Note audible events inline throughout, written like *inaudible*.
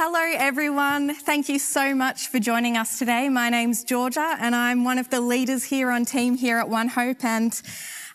hello everyone. Thank you so much for joining us today. My name's Georgia and I'm one of the leaders here on team here at One Hope. And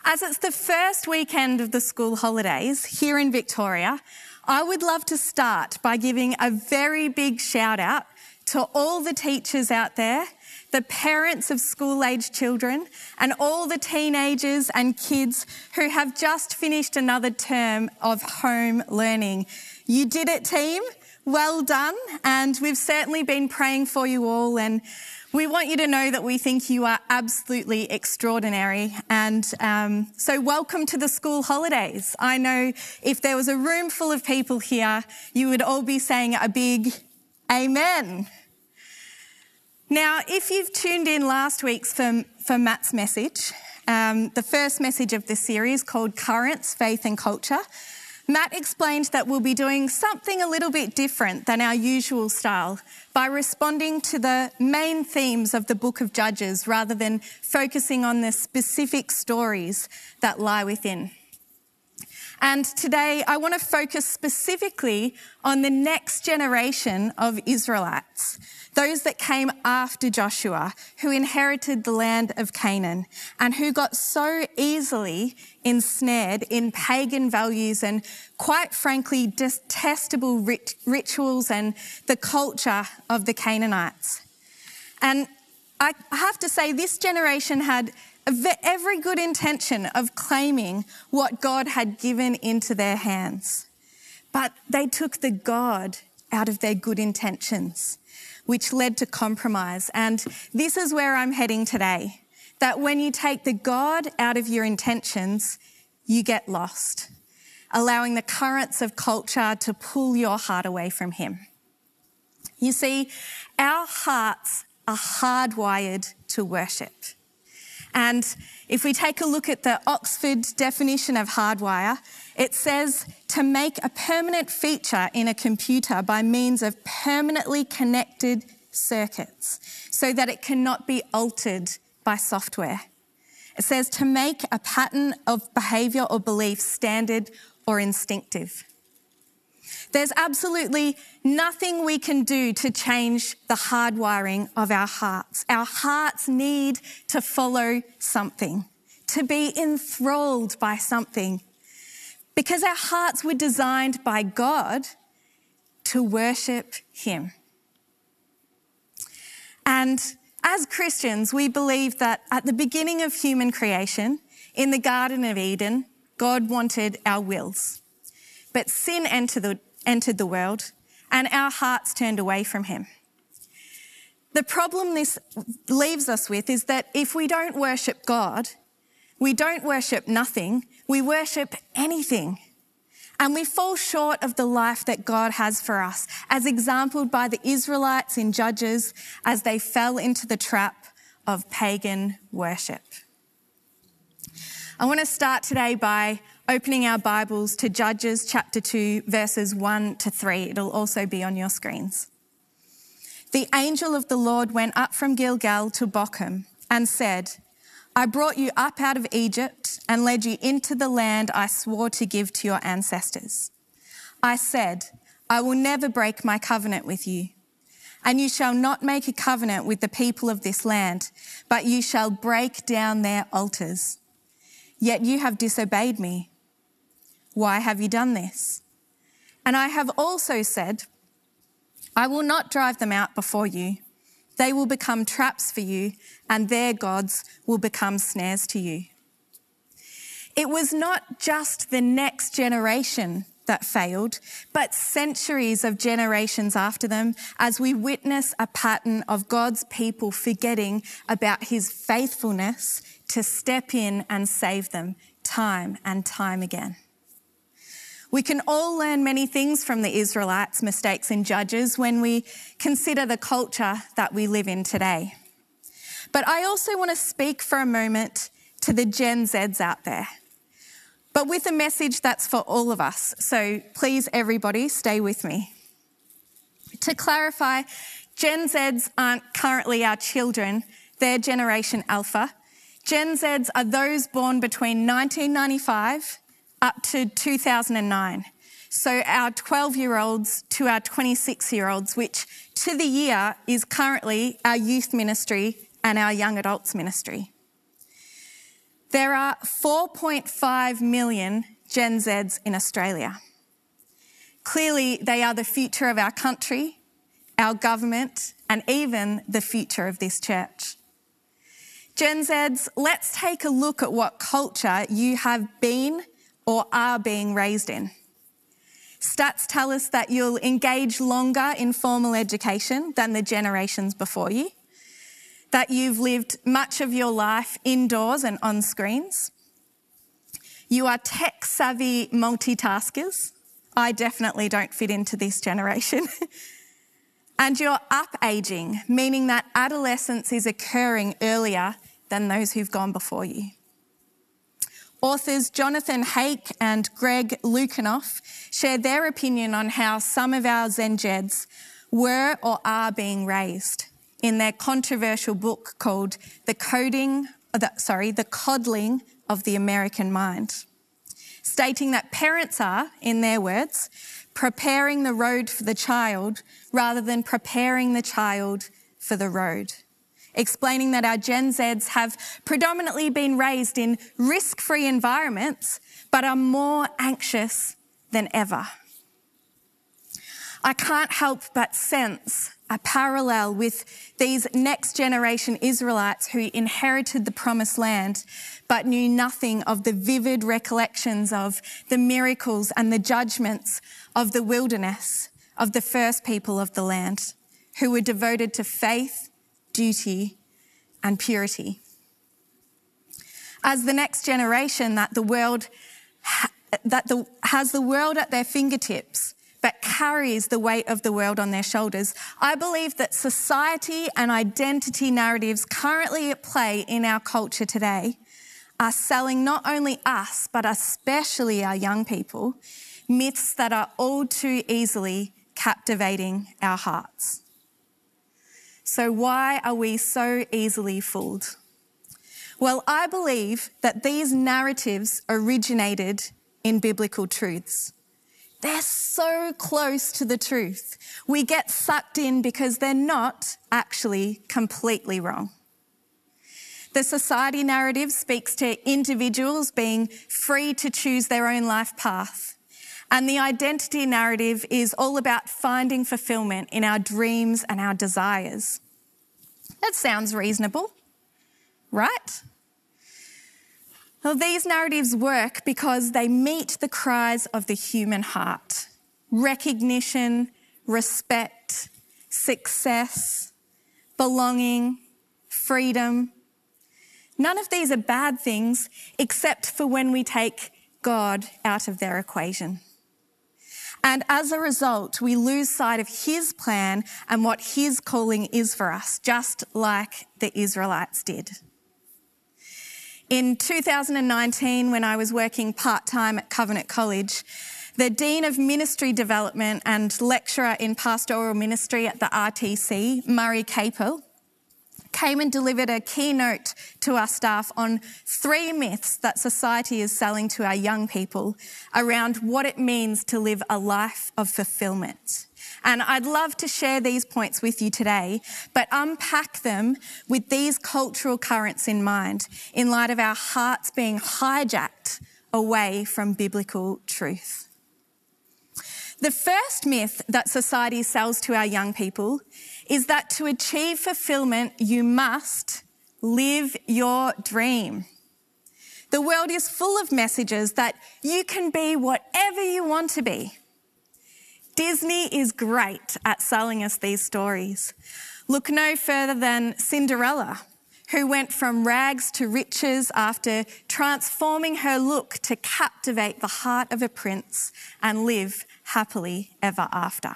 as it's the first weekend of the school holidays here in Victoria, I would love to start by giving a very big shout out to all the teachers out there, the parents of school age children, and all the teenagers and kids who have just finished another term of home learning. You did it, team. Well done. And we've certainly been praying for you all. And we want you to know that we think you are absolutely extraordinary. And um, so, welcome to the school holidays. I know if there was a room full of people here, you would all be saying a big amen. Now, if you've tuned in last week's for, for Matt's message, um, the first message of this series called Currents, Faith and Culture, Matt explained that we'll be doing something a little bit different than our usual style by responding to the main themes of the book of Judges rather than focusing on the specific stories that lie within. And today I want to focus specifically on the next generation of Israelites those that came after Joshua, who inherited the land of Canaan, and who got so easily ensnared in pagan values and, quite frankly, detestable rit- rituals and the culture of the Canaanites. And I have to say, this generation had every good intention of claiming what God had given into their hands. But they took the God out of their good intentions which led to compromise. And this is where I'm heading today. That when you take the God out of your intentions, you get lost, allowing the currents of culture to pull your heart away from Him. You see, our hearts are hardwired to worship. And if we take a look at the Oxford definition of hardwire, it says to make a permanent feature in a computer by means of permanently connected circuits so that it cannot be altered by software. It says to make a pattern of behavior or belief standard or instinctive. There's absolutely nothing we can do to change the hardwiring of our hearts. Our hearts need to follow something, to be enthralled by something. Because our hearts were designed by God to worship Him. And as Christians, we believe that at the beginning of human creation, in the Garden of Eden, God wanted our wills. But sin entered the, entered the world and our hearts turned away from him. The problem this leaves us with is that if we don't worship God, we don't worship nothing, we worship anything. And we fall short of the life that God has for us, as exampled by the Israelites in Judges as they fell into the trap of pagan worship. I want to start today by opening our Bibles to Judges chapter 2, verses 1 to 3. It'll also be on your screens. The angel of the Lord went up from Gilgal to Bochim and said, I brought you up out of Egypt and led you into the land I swore to give to your ancestors. I said, I will never break my covenant with you. And you shall not make a covenant with the people of this land, but you shall break down their altars. Yet you have disobeyed me. Why have you done this? And I have also said, I will not drive them out before you. They will become traps for you, and their gods will become snares to you. It was not just the next generation that failed, but centuries of generations after them as we witness a pattern of God's people forgetting about his faithfulness to step in and save them time and time again. We can all learn many things from the Israelites' mistakes in Judges when we consider the culture that we live in today. But I also want to speak for a moment to the Gen Zs out there, but with a message that's for all of us. So please, everybody, stay with me. To clarify, Gen Zs aren't currently our children, they're Generation Alpha. Gen Zs are those born between 1995 up to 2009. So our 12 year olds to our 26 year olds, which to the year is currently our youth ministry and our young adults ministry. There are 4.5 million Gen Zs in Australia. Clearly, they are the future of our country, our government, and even the future of this church. Gen Zs, let's take a look at what culture you have been or are being raised in. Stats tell us that you'll engage longer in formal education than the generations before you, that you've lived much of your life indoors and on screens. You are tech savvy multitaskers. I definitely don't fit into this generation. *laughs* and you're up aging, meaning that adolescence is occurring earlier than those who've gone before you. Authors Jonathan Haidt and Greg Lukianoff shared their opinion on how some of our Zenjeds were or are being raised in their controversial book called The Coding, uh, the, sorry, The Coddling of the American Mind, stating that parents are, in their words, preparing the road for the child rather than preparing the child for the road explaining that our Gen Zs have predominantly been raised in risk free environments, but are more anxious than ever. I can't help but sense a parallel with these next generation Israelites who inherited the promised land but knew nothing of the vivid recollections of the miracles and the judgments of the wilderness of the first people of the land who were devoted to faith duty, and purity. As the next generation that the world that the, has the world at their fingertips, but carries the weight of the world on their shoulders. I believe that society and identity narratives currently at play in our culture today are selling not only us, but especially our young people, myths that are all too easily captivating our hearts. So, why are we so easily fooled? Well, I believe that these narratives originated in biblical truths. They're so close to the truth. We get sucked in because they're not actually completely wrong. The society narrative speaks to individuals being free to choose their own life path. And the identity narrative is all about finding fulfillment in our dreams and our desires. That sounds reasonable, right? Well, these narratives work because they meet the cries of the human heart recognition, respect, success, belonging, freedom. None of these are bad things except for when we take God out of their equation. And as a result, we lose sight of his plan and what his calling is for us, just like the Israelites did. In 2019, when I was working part time at Covenant College, the Dean of Ministry Development and lecturer in pastoral ministry at the RTC, Murray Capill, came and delivered a keynote to our staff on three myths that society is selling to our young people around what it means to live a life of fulfillment. And I'd love to share these points with you today, but unpack them with these cultural currents in mind, in light of our hearts being hijacked away from biblical truth. The first myth that society sells to our young people is that to achieve fulfillment, you must live your dream. The world is full of messages that you can be whatever you want to be. Disney is great at selling us these stories. Look no further than Cinderella, who went from rags to riches after transforming her look to captivate the heart of a prince and live happily ever after.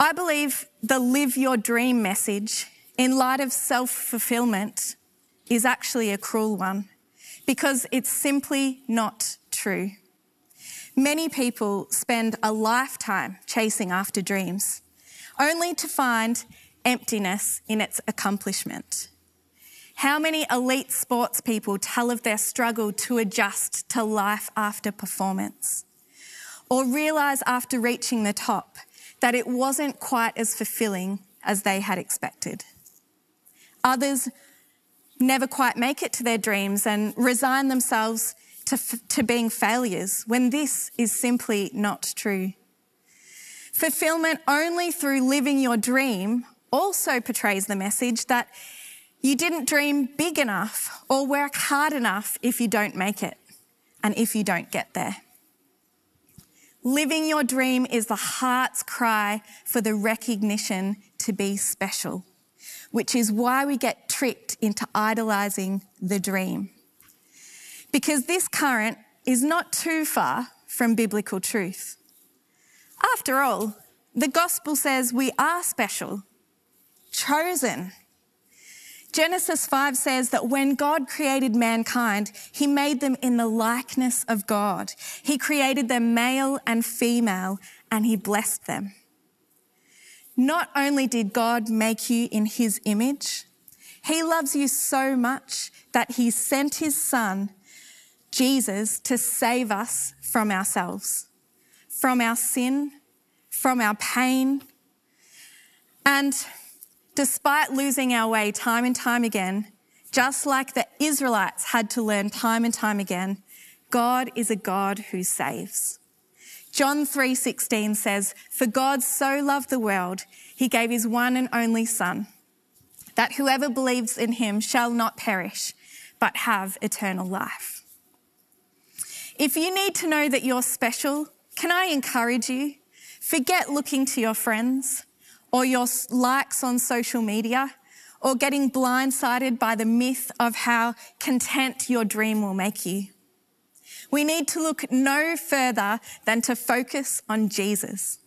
I believe the live your dream message, in light of self fulfillment, is actually a cruel one because it's simply not true. Many people spend a lifetime chasing after dreams, only to find emptiness in its accomplishment. How many elite sports people tell of their struggle to adjust to life after performance? or realize after reaching the top that it wasn't quite as fulfilling as they had expected. Others never quite make it to their dreams and resign themselves to, f- to being failures when this is simply not true. Fulfillment only through living your dream also portrays the message that you didn't dream big enough or work hard enough if you don't make it and if you don't get there. Living your dream is the heart's cry for the recognition to be special, which is why we get tricked into idolizing the dream. Because this current is not too far from biblical truth. After all, the gospel says we are special, chosen, Genesis 5 says that when God created mankind, he made them in the likeness of God. He created them male and female, and he blessed them. Not only did God make you in his image, he loves you so much that he sent his son, Jesus, to save us from ourselves, from our sin, from our pain, and despite losing our way time and time again, just like the Israelites had to learn time and time again, God is a God who saves. John 3:16 says, "For God so loved the world, he gave his one and only son, that whoever believes in him shall not perish, but have eternal life." If you need to know that you're special, can I encourage you? Forget looking to your friends or your likes on social media or getting blindsided by the myth of how content your dream will make you. We need to look no further than to focus on Jesus.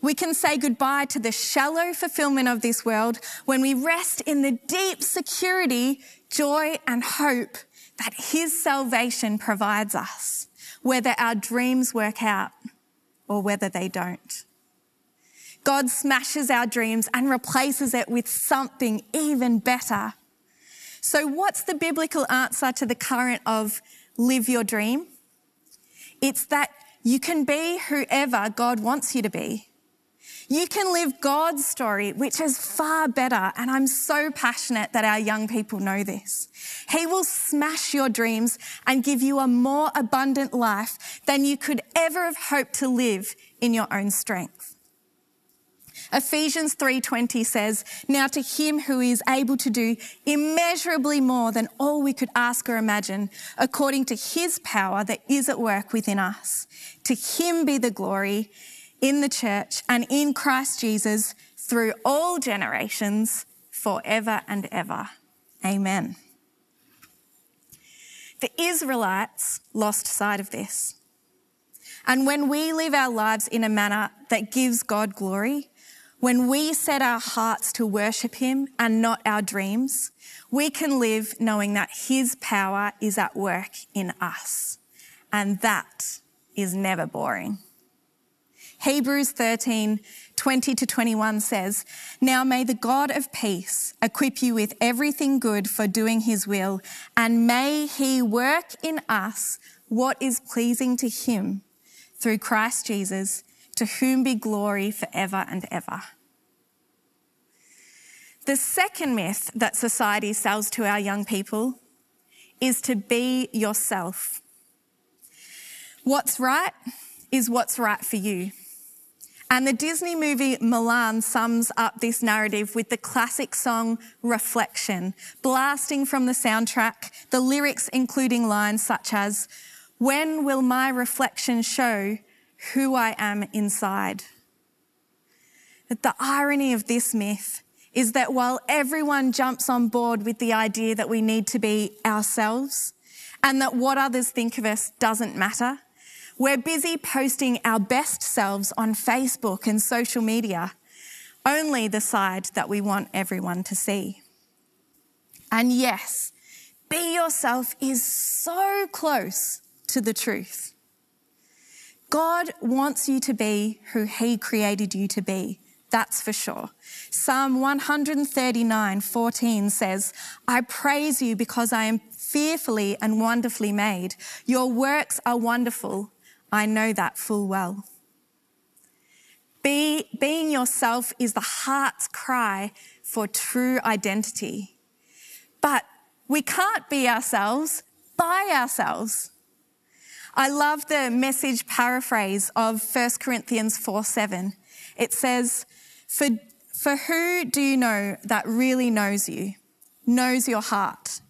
We can say goodbye to the shallow fulfillment of this world when we rest in the deep security, joy, and hope that His salvation provides us, whether our dreams work out or whether they don't. God smashes our dreams and replaces it with something even better. So, what's the biblical answer to the current of live your dream? It's that you can be whoever God wants you to be. You can live God's story, which is far better. And I'm so passionate that our young people know this. He will smash your dreams and give you a more abundant life than you could ever have hoped to live in your own strength. Ephesians 3:20 says, "Now to him who is able to do immeasurably more than all we could ask or imagine, according to his power that is at work within us, to him be the glory in the church and in Christ Jesus through all generations, forever and ever." Amen. The Israelites lost sight of this. And when we live our lives in a manner that gives God glory, when we set our hearts to worship Him and not our dreams, we can live knowing that His power is at work in us. And that is never boring. Hebrews 13, 20 to 21 says, Now may the God of peace equip you with everything good for doing his will, and may he work in us what is pleasing to him through Christ Jesus to whom be glory forever and ever. The second myth that society sells to our young people is to be yourself. What's right is what's right for you. And the Disney movie Mulan sums up this narrative with the classic song Reflection, blasting from the soundtrack, the lyrics including lines such as, When will my reflection show who I am inside. But the irony of this myth is that while everyone jumps on board with the idea that we need to be ourselves and that what others think of us doesn't matter, we're busy posting our best selves on Facebook and social media, only the side that we want everyone to see. And yes, be yourself is so close to the truth. God wants you to be who He created you to be. That's for sure. Psalm 139, 14 says, I praise you because I am fearfully and wonderfully made. Your works are wonderful. I know that full well. Be, being yourself is the heart's cry for true identity. But we can't be ourselves by ourselves. I love the message paraphrase of 1 Corinthians 4 7. It says, for, for who do you know that really knows you, knows your heart?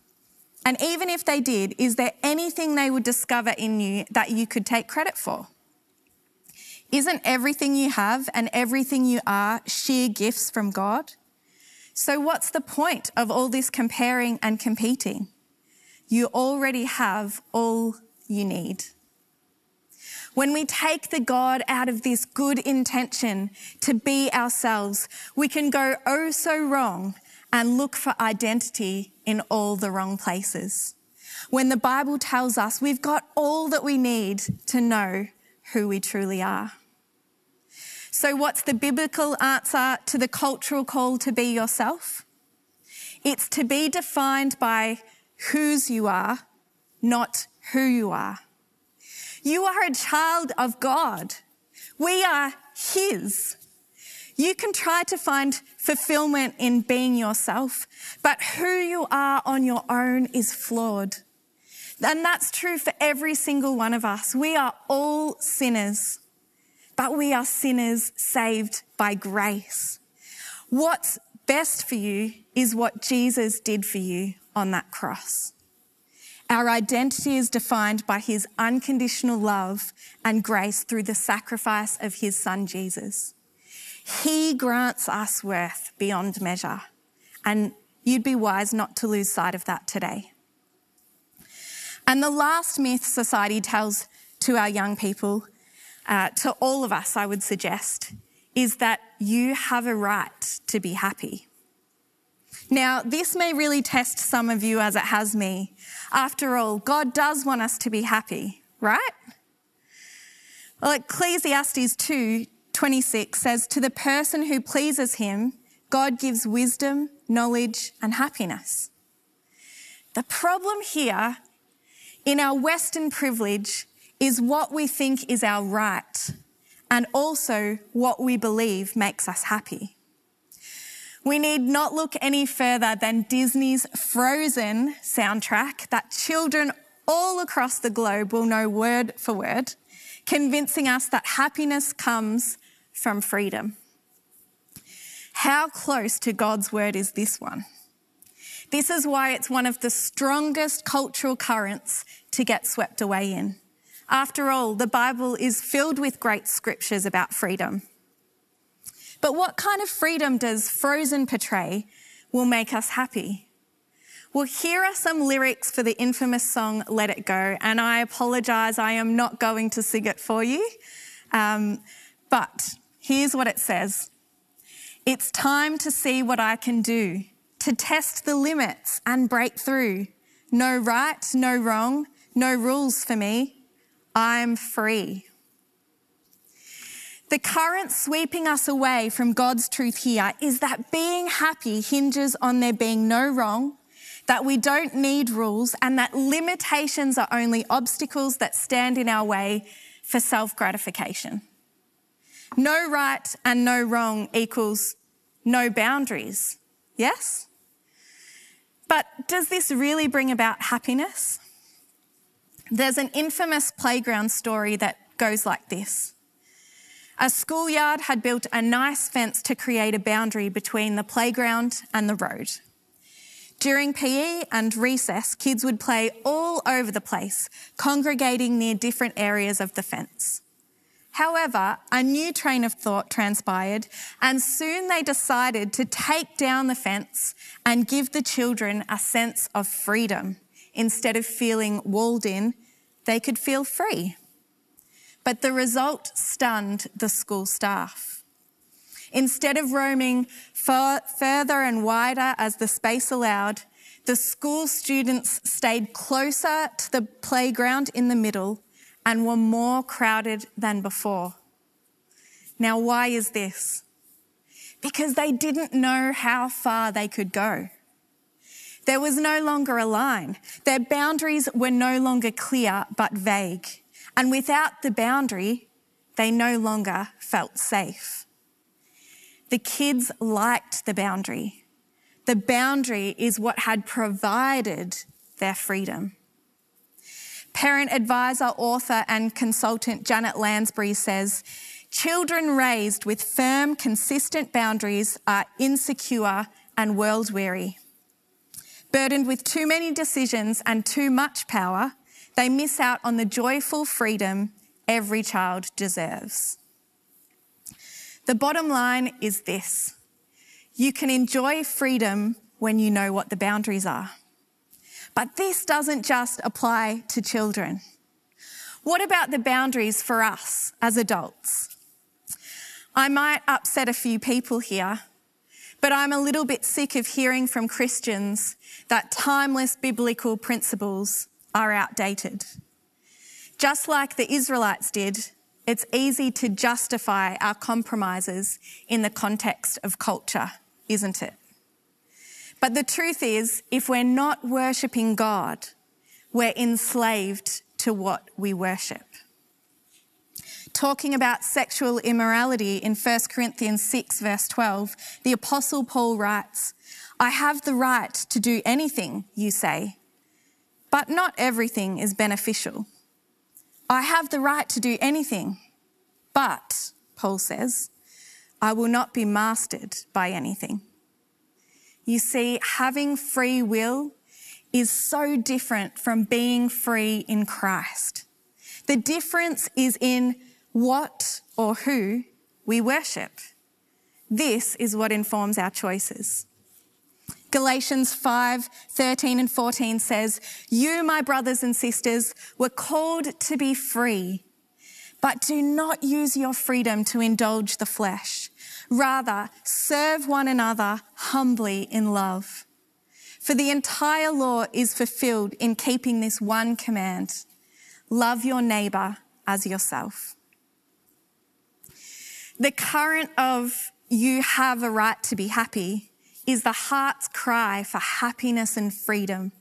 And even if they did, is there anything they would discover in you that you could take credit for? Isn't everything you have and everything you are sheer gifts from God? So, what's the point of all this comparing and competing? You already have all you need. When we take the God out of this good intention to be ourselves, we can go oh so wrong and look for identity in all the wrong places. When the Bible tells us we've got all that we need to know who we truly are. So, what's the biblical answer to the cultural call to be yourself? It's to be defined by whose you are, not who you are. You are a child of God. We are His. You can try to find fulfillment in being yourself, but who you are on your own is flawed. And that's true for every single one of us. We are all sinners, but we are sinners saved by grace. What's best for you is what Jesus did for you on that cross. Our identity is defined by his unconditional love and grace through the sacrifice of his son Jesus. He grants us worth beyond measure, and you'd be wise not to lose sight of that today. And the last myth society tells to our young people, uh, to all of us, I would suggest, is that you have a right to be happy. Now, this may really test some of you as it has me. After all, God does want us to be happy, right? Well, Ecclesiastes 2 26 says, To the person who pleases him, God gives wisdom, knowledge, and happiness. The problem here in our Western privilege is what we think is our right and also what we believe makes us happy. We need not look any further than Disney's Frozen soundtrack that children all across the globe will know word for word, convincing us that happiness comes from freedom. How close to God's word is this one? This is why it's one of the strongest cultural currents to get swept away in. After all, the Bible is filled with great scriptures about freedom. But what kind of freedom does Frozen portray will make us happy? Well, here are some lyrics for the infamous song Let It Go, and I apologise, I am not going to sing it for you. Um, but here's what it says It's time to see what I can do, to test the limits and break through. No right, no wrong, no rules for me. I'm free. The current sweeping us away from God's truth here is that being happy hinges on there being no wrong, that we don't need rules, and that limitations are only obstacles that stand in our way for self gratification. No right and no wrong equals no boundaries. Yes? But does this really bring about happiness? There's an infamous playground story that goes like this. A schoolyard had built a nice fence to create a boundary between the playground and the road. During PE and recess, kids would play all over the place, congregating near different areas of the fence. However, a new train of thought transpired, and soon they decided to take down the fence and give the children a sense of freedom. Instead of feeling walled in, they could feel free. But the result stunned the school staff. Instead of roaming further and wider as the space allowed, the school students stayed closer to the playground in the middle and were more crowded than before. Now, why is this? Because they didn't know how far they could go. There was no longer a line. Their boundaries were no longer clear but vague And without the boundary, they no longer felt safe. The kids liked the boundary. The boundary is what had provided their freedom. Parent advisor, author, and consultant Janet Lansbury says Children raised with firm, consistent boundaries are insecure and world weary. Burdened with too many decisions and too much power, they miss out on the joyful freedom every child deserves. The bottom line is this you can enjoy freedom when you know what the boundaries are. But this doesn't just apply to children. What about the boundaries for us as adults? I might upset a few people here, but I'm a little bit sick of hearing from Christians that timeless biblical principles are outdated. Just like the Israelites did, it's easy to justify our compromises in the context of culture, isn't it? But the truth is, if we're not worshipping God, we're enslaved to what we worship talking about sexual immorality in 1 Corinthians 6, verse 12, the Apostle Paul writes, I have the right to do anything, you say, but not everything is beneficial. I have the right to do anything, but, Paul says, I will not be mastered by anything. You see, having free will is so different from being free in Christ. The difference is in what or who we worship. This is what informs our choices. Galatians 5 13 and 14 says, You, my brothers and sisters, were called to be free, but do not use your freedom to indulge the flesh. Rather, serve one another humbly in love. For the entire law is fulfilled in keeping this one command love your neighbor as yourself. The current of you have a right to be happy is the heart's cry for happiness and freedom.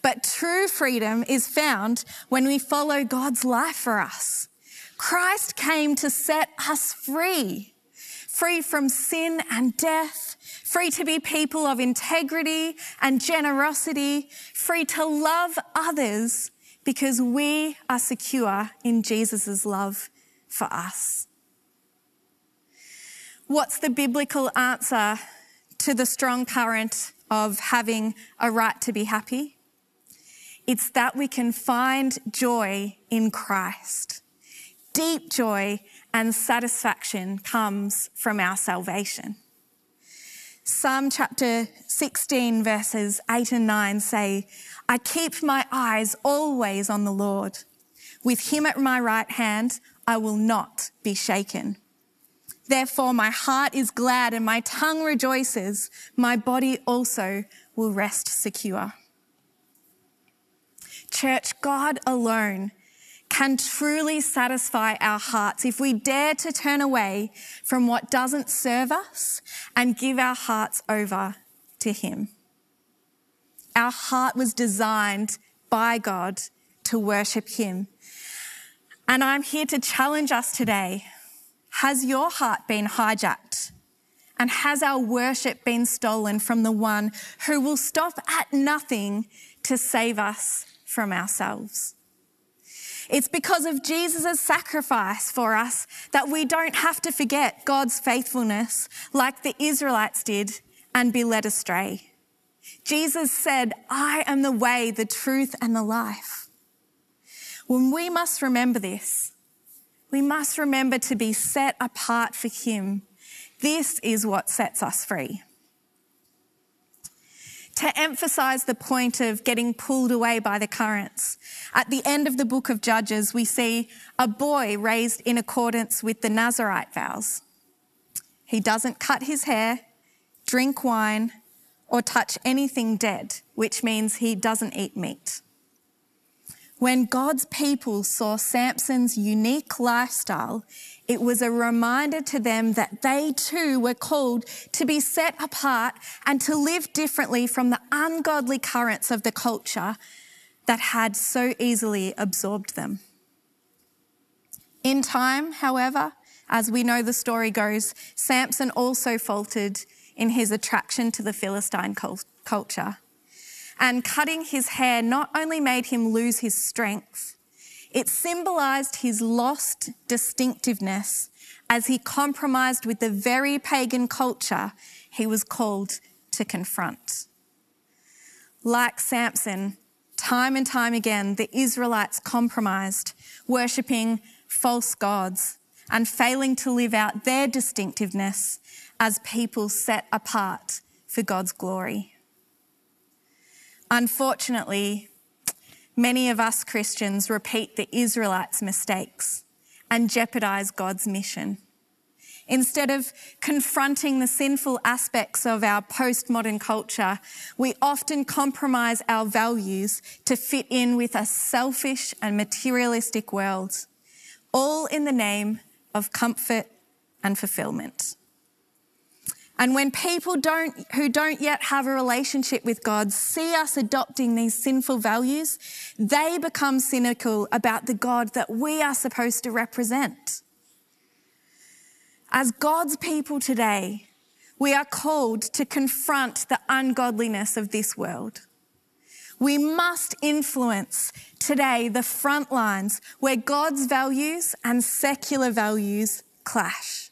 But true freedom is found when we follow God's life for us. Christ came to set us free, free from sin and death, free to be people of integrity and generosity, free to love others because we are secure in Jesus' love for us. What's the biblical answer to the strong current of having a right to be happy? It's that we can find joy in Christ. Deep joy and satisfaction comes from our salvation. Psalm chapter 16, verses 8 and 9 say, I keep my eyes always on the Lord. With him at my right hand, I will not be shaken. Therefore, my heart is glad and my tongue rejoices. My body also will rest secure. Church, God alone can truly satisfy our hearts if we dare to turn away from what doesn't serve us and give our hearts over to Him. Our heart was designed by God to worship Him. And I'm here to challenge us today has your heart been hijacked? And has our worship been stolen from the one who will stop at nothing to save us from ourselves? It's because of Jesus' sacrifice for us that we don't have to forget God's faithfulness like the Israelites did and be led astray. Jesus said, I am the way, the truth, and the life. When we must remember this, we must remember to be set apart for Him. This is what sets us free. To emphasize the point of getting pulled away by the currents, at the end of the book of Judges, we see a boy raised in accordance with the Nazarite vows. He doesn't cut his hair, drink wine, or touch anything dead, which means he doesn't eat meat. When God's people saw Samson's unique lifestyle, it was a reminder to them that they too were called to be set apart and to live differently from the ungodly currents of the culture that had so easily absorbed them. In time, however, as we know the story goes, Samson also faltered in his attraction to the Philistine culture. And cutting his hair not only made him lose his strength, it symbolized his lost distinctiveness as he compromised with the very pagan culture he was called to confront. Like Samson, time and time again, the Israelites compromised, worshipping false gods and failing to live out their distinctiveness as people set apart for God's glory. Unfortunately, many of us Christians repeat the Israelites' mistakes and jeopardize God's mission. Instead of confronting the sinful aspects of our postmodern culture, we often compromise our values to fit in with a selfish and materialistic world, all in the name of comfort and fulfillment. And when people don't, who don't yet have a relationship with God see us adopting these sinful values, they become cynical about the God that we are supposed to represent. As God's people today, we are called to confront the ungodliness of this world. We must influence today the front lines where God's values and secular values clash.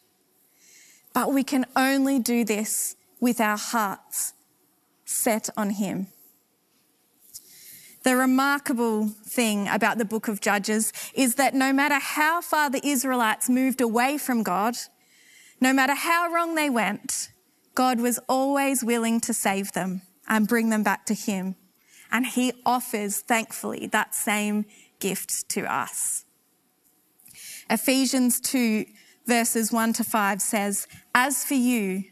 But we can only do this with our hearts set on Him. The remarkable thing about the book of Judges is that no matter how far the Israelites moved away from God, no matter how wrong they went, God was always willing to save them and bring them back to Him. And He offers, thankfully, that same gift to us. Ephesians 2, verses 1 to 5 says, As for you,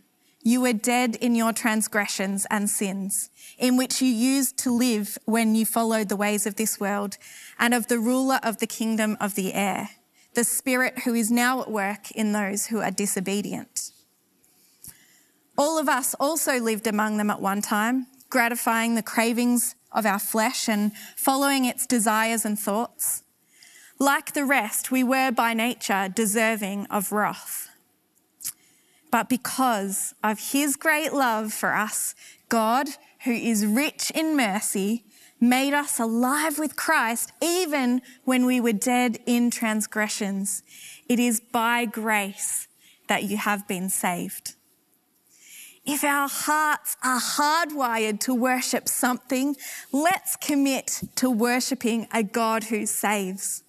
you were dead in your transgressions and sins, in which you used to live when you followed the ways of this world and of the ruler of the kingdom of the air the Spirit who is now at work in those who are disobedient. All of us also lived among them at one time, gratifying the cravings of our flesh and following its desires and thoughts. Like the rest, we were by nature deserving of wrath. But because of his great love for us, God, who is rich in mercy, made us alive with Christ even when we were dead in transgressions. It is by grace that you have been saved. If our hearts are hardwired to worship something, let's commit to worshiping a God who saves.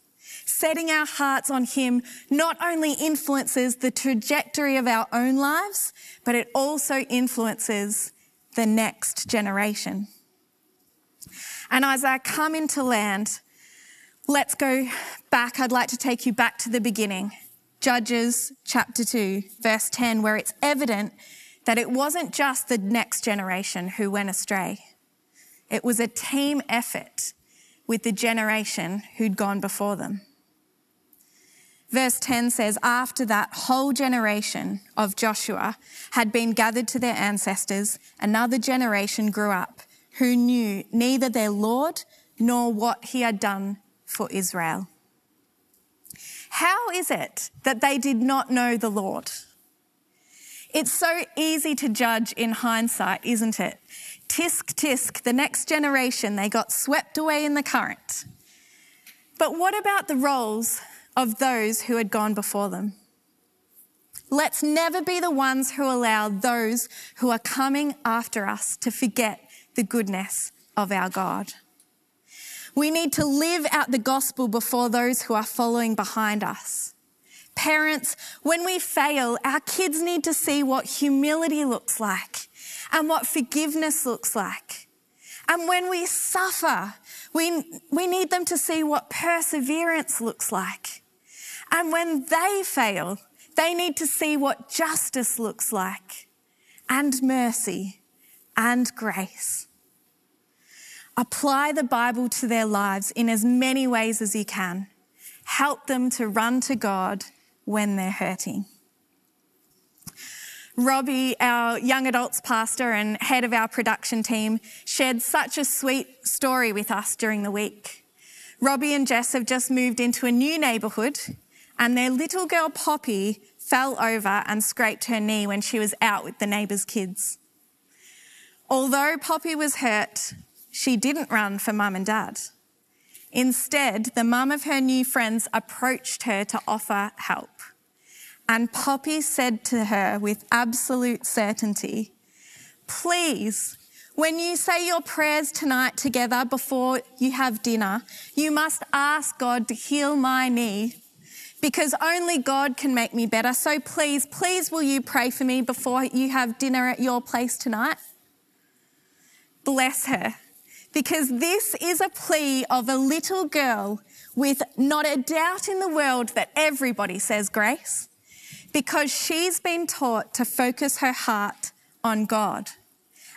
Setting our hearts on Him not only influences the trajectory of our own lives, but it also influences the next generation. And as I come into land, let's go back. I'd like to take you back to the beginning. Judges chapter 2, verse 10, where it's evident that it wasn't just the next generation who went astray. It was a team effort with the generation who'd gone before them. Verse 10 says, After that whole generation of Joshua had been gathered to their ancestors, another generation grew up who knew neither their Lord nor what he had done for Israel. How is it that they did not know the Lord? It's so easy to judge in hindsight, isn't it? Tisk, tisk, the next generation, they got swept away in the current. But what about the roles of those who had gone before them? Let's never be the ones who allow those who are coming after us to forget the goodness of our God. We need to live out the gospel before those who are following behind us. Parents, when we fail, our kids need to see what humility looks like and what forgiveness looks like. And when we suffer, we, we need them to see what perseverance looks like. And when they fail, they need to see what justice looks like and mercy and grace. Apply the Bible to their lives in as many ways as you can. Help them to run to God when they're hurting. Robbie, our young adults pastor and head of our production team, shared such a sweet story with us during the week. Robbie and Jess have just moved into a new neighbourhood and their little girl Poppy fell over and scraped her knee when she was out with the neighbour's kids. Although Poppy was hurt, she didn't run for mum and dad. Instead, the mum of her new friends approached her to offer help. And Poppy said to her with absolute certainty, Please, when you say your prayers tonight together before you have dinner, you must ask God to heal my knee because only God can make me better. So please, please, will you pray for me before you have dinner at your place tonight? Bless her because this is a plea of a little girl with not a doubt in the world that everybody says grace, because she's been taught to focus her heart on God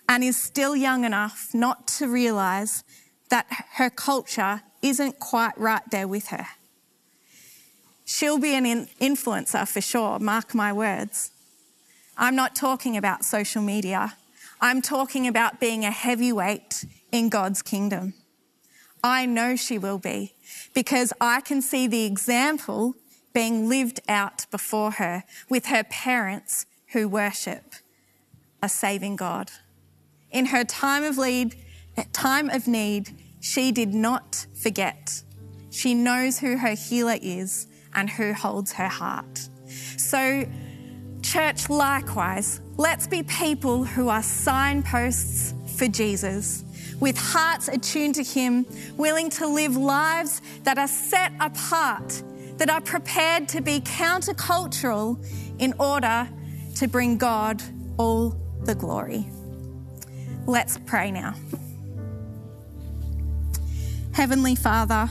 and is still young enough not to realize that her culture isn't quite right there with her. She'll be an influencer for sure, mark my words. I'm not talking about social media. I'm talking about being a heavyweight in God's kingdom. I know she will be because I can see the example being lived out before her with her parents who worship a saving God. In her time of lead, time of need, she did not forget. She knows who her healer is and who holds her heart. So, church, likewise, let's be people who are signposts for Jesus with hearts attuned to Him, willing to live lives that are set apart, that are prepared to be countercultural in order to bring God all the glory. Let's pray now. Heavenly Father,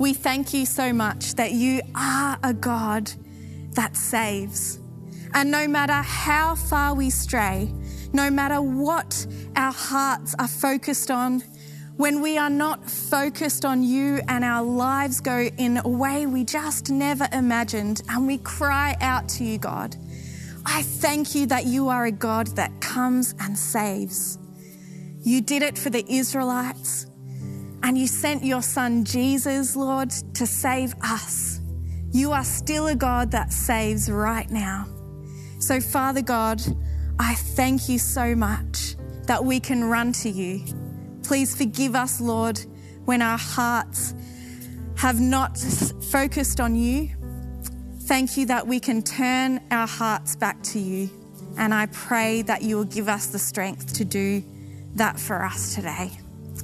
we thank you so much that you are a God that saves. And no matter how far we stray, no matter what our hearts are focused on, when we are not focused on you and our lives go in a way we just never imagined, and we cry out to you, God, I thank you that you are a God that comes and saves. You did it for the Israelites, and you sent your son Jesus, Lord, to save us. You are still a God that saves right now. So, Father God, I thank you so much that we can run to you. Please forgive us, Lord, when our hearts have not focused on you. Thank you that we can turn our hearts back to you. And I pray that you will give us the strength to do that for us today.